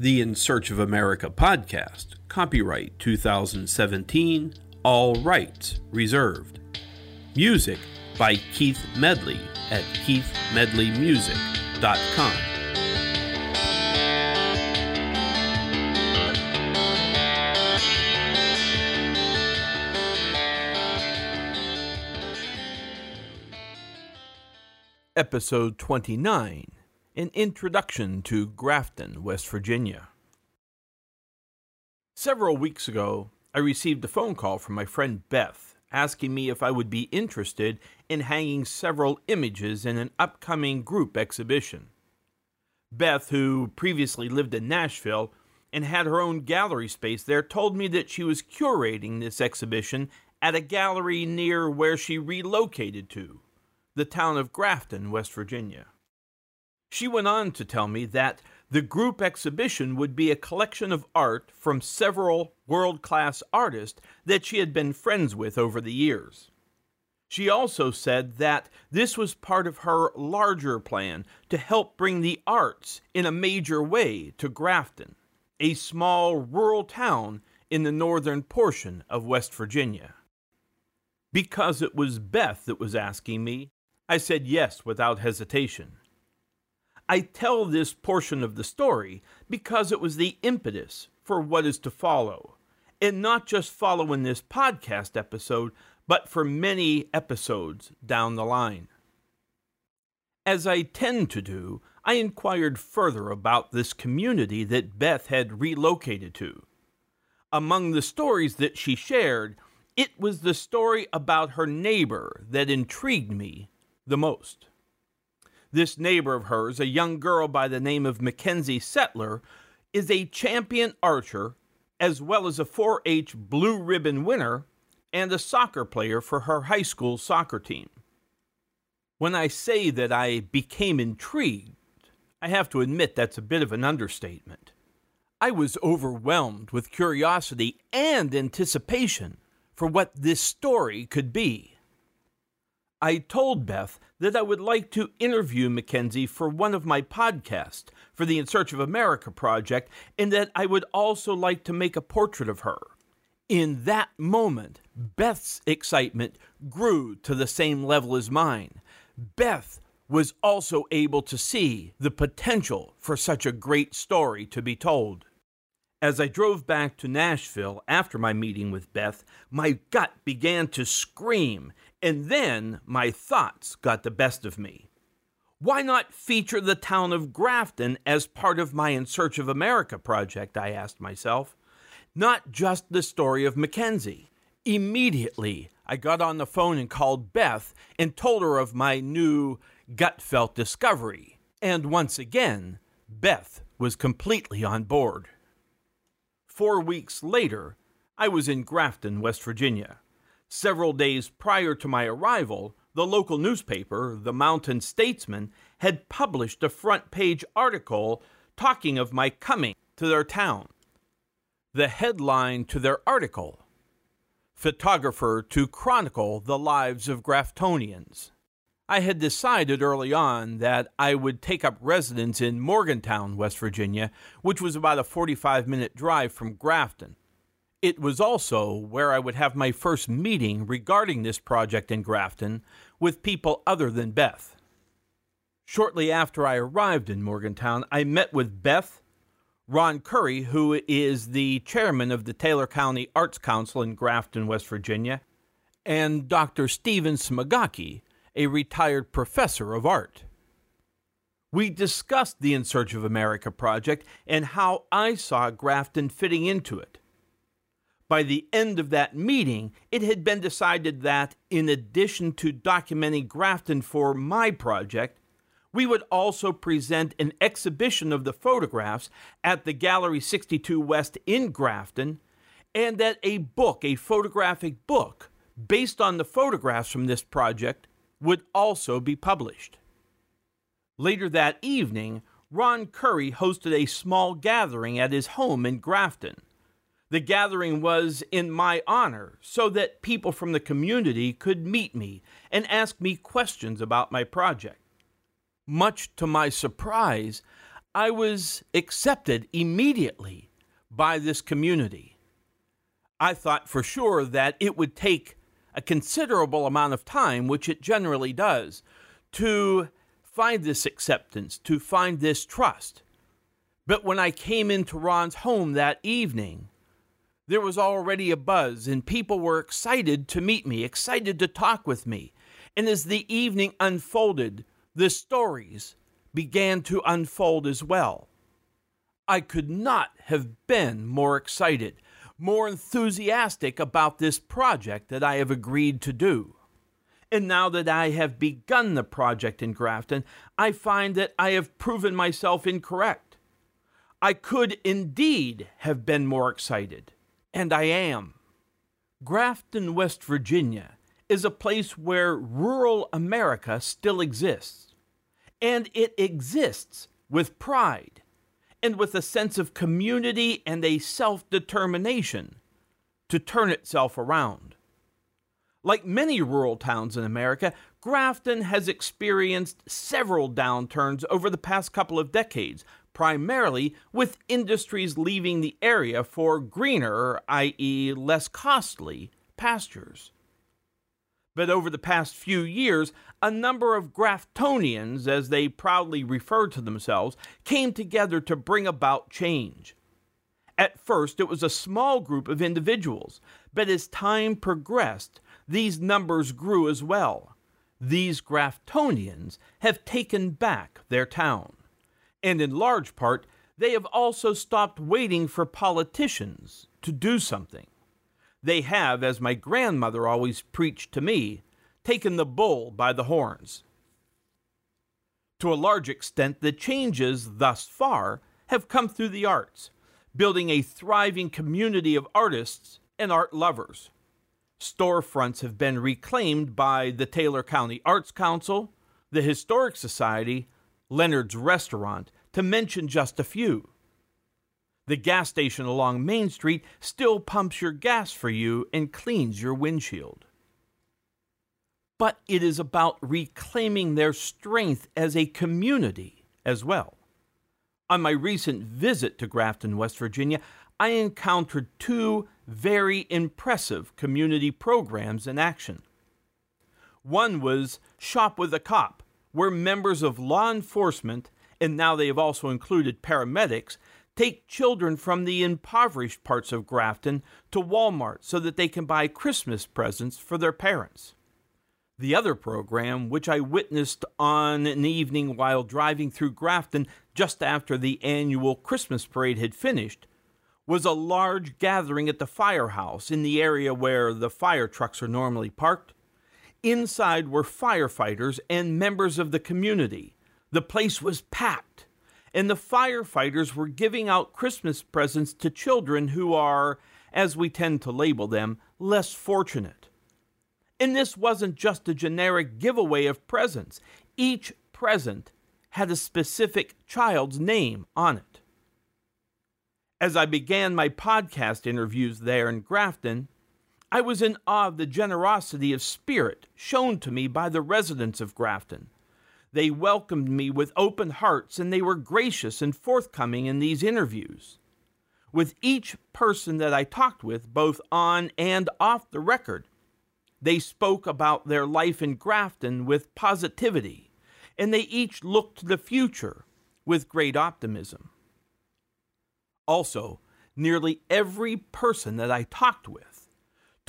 The In Search of America podcast, copyright 2017, all rights reserved. Music by Keith Medley at keithmedleymusic.com. Episode 29 An Introduction to Grafton, West Virginia. Several weeks ago, I received a phone call from my friend Beth asking me if I would be interested in hanging several images in an upcoming group exhibition. Beth, who previously lived in Nashville and had her own gallery space there, told me that she was curating this exhibition at a gallery near where she relocated to the town of Grafton, West Virginia. She went on to tell me that the group exhibition would be a collection of art from several world class artists that she had been friends with over the years. She also said that this was part of her larger plan to help bring the arts in a major way to Grafton, a small rural town in the northern portion of West Virginia. Because it was Beth that was asking me, I said yes without hesitation. I tell this portion of the story because it was the impetus for what is to follow, and not just follow in this podcast episode, but for many episodes down the line. As I tend to do, I inquired further about this community that Beth had relocated to. Among the stories that she shared, it was the story about her neighbor that intrigued me the most. This neighbor of hers, a young girl by the name of McKenzie Settler, is a champion archer as well as a 4 H blue ribbon winner and a soccer player for her high school soccer team. When I say that I became intrigued, I have to admit that's a bit of an understatement. I was overwhelmed with curiosity and anticipation for what this story could be. I told Beth that I would like to interview McKenzie for one of my podcasts for the In Search of America project, and that I would also like to make a portrait of her. In that moment, Beth's excitement grew to the same level as mine. Beth was also able to see the potential for such a great story to be told. As I drove back to Nashville after my meeting with Beth, my gut began to scream and then my thoughts got the best of me. Why not feature the town of Grafton as part of my In Search of America project? I asked myself. Not just the story of McKenzie. Immediately, I got on the phone and called Beth and told her of my new gut felt discovery. And once again, Beth was completely on board. Four weeks later, I was in Grafton, West Virginia. Several days prior to my arrival, the local newspaper, the Mountain Statesman, had published a front page article talking of my coming to their town. The headline to their article Photographer to chronicle the lives of Graftonians. I had decided early on that I would take up residence in Morgantown, West Virginia, which was about a 45 minute drive from Grafton. It was also where I would have my first meeting regarding this project in Grafton with people other than Beth. Shortly after I arrived in Morgantown, I met with Beth, Ron Curry, who is the chairman of the Taylor County Arts Council in Grafton, West Virginia, and Dr. Stephen Smagaki, a retired professor of art. We discussed the In Search of America project and how I saw Grafton fitting into it. By the end of that meeting, it had been decided that, in addition to documenting Grafton for my project, we would also present an exhibition of the photographs at the Gallery 62 West in Grafton, and that a book, a photographic book, based on the photographs from this project, would also be published. Later that evening, Ron Curry hosted a small gathering at his home in Grafton. The gathering was in my honor so that people from the community could meet me and ask me questions about my project. Much to my surprise, I was accepted immediately by this community. I thought for sure that it would take a considerable amount of time, which it generally does, to find this acceptance, to find this trust. But when I came into Ron's home that evening, there was already a buzz, and people were excited to meet me, excited to talk with me. And as the evening unfolded, the stories began to unfold as well. I could not have been more excited, more enthusiastic about this project that I have agreed to do. And now that I have begun the project in Grafton, I find that I have proven myself incorrect. I could indeed have been more excited, and I am. Grafton, West Virginia is a place where rural America still exists. And it exists with pride and with a sense of community and a self determination to turn itself around. Like many rural towns in America, Grafton has experienced several downturns over the past couple of decades, primarily with industries leaving the area for greener, i.e., less costly, pastures. But over the past few years, a number of Graftonians, as they proudly refer to themselves, came together to bring about change. At first, it was a small group of individuals, but as time progressed, these numbers grew as well. These Graftonians have taken back their town. And in large part, they have also stopped waiting for politicians to do something. They have, as my grandmother always preached to me, taken the bull by the horns. To a large extent, the changes thus far have come through the arts, building a thriving community of artists and art lovers storefronts have been reclaimed by the Taylor County Arts Council, the Historic Society, Leonard's Restaurant, to mention just a few. The gas station along Main Street still pumps your gas for you and cleans your windshield. But it is about reclaiming their strength as a community as well. On my recent visit to Grafton, West Virginia, I encountered two very impressive community programs in action. One was Shop with a Cop, where members of law enforcement, and now they have also included paramedics, take children from the impoverished parts of Grafton to Walmart so that they can buy Christmas presents for their parents. The other program, which I witnessed on an evening while driving through Grafton just after the annual Christmas parade had finished, was a large gathering at the firehouse in the area where the fire trucks are normally parked. Inside were firefighters and members of the community. The place was packed, and the firefighters were giving out Christmas presents to children who are, as we tend to label them, less fortunate. And this wasn't just a generic giveaway of presents, each present had a specific child's name on it. As I began my podcast interviews there in Grafton, I was in awe of the generosity of spirit shown to me by the residents of Grafton. They welcomed me with open hearts and they were gracious and forthcoming in these interviews. With each person that I talked with, both on and off the record, they spoke about their life in Grafton with positivity, and they each looked to the future with great optimism. Also, nearly every person that I talked with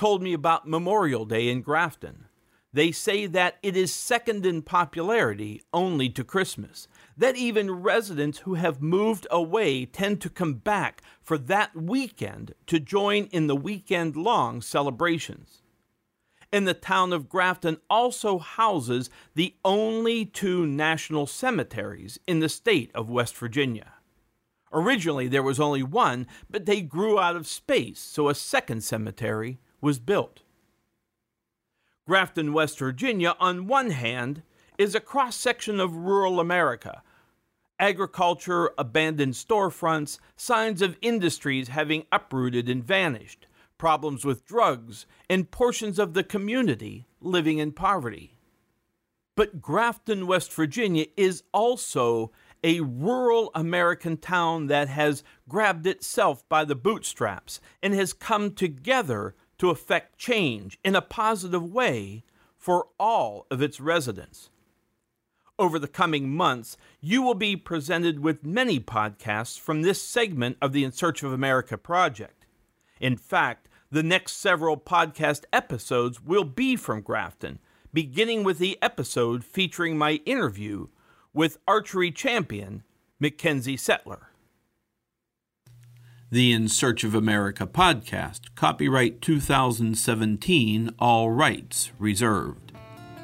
told me about Memorial Day in Grafton. They say that it is second in popularity only to Christmas, that even residents who have moved away tend to come back for that weekend to join in the weekend long celebrations. And the town of Grafton also houses the only two national cemeteries in the state of West Virginia. Originally, there was only one, but they grew out of space, so a second cemetery was built. Grafton, West Virginia, on one hand, is a cross section of rural America. Agriculture, abandoned storefronts, signs of industries having uprooted and vanished, problems with drugs, and portions of the community living in poverty. But Grafton, West Virginia is also a rural American town that has grabbed itself by the bootstraps and has come together to effect change in a positive way for all of its residents. Over the coming months, you will be presented with many podcasts from this segment of the In Search of America project. In fact, the next several podcast episodes will be from Grafton, beginning with the episode featuring my interview with archery champion McKenzie Settler. The In Search of America podcast, copyright 2017, all rights reserved.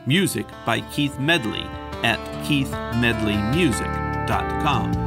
Music by Keith Medley at keithmedleymusic.com.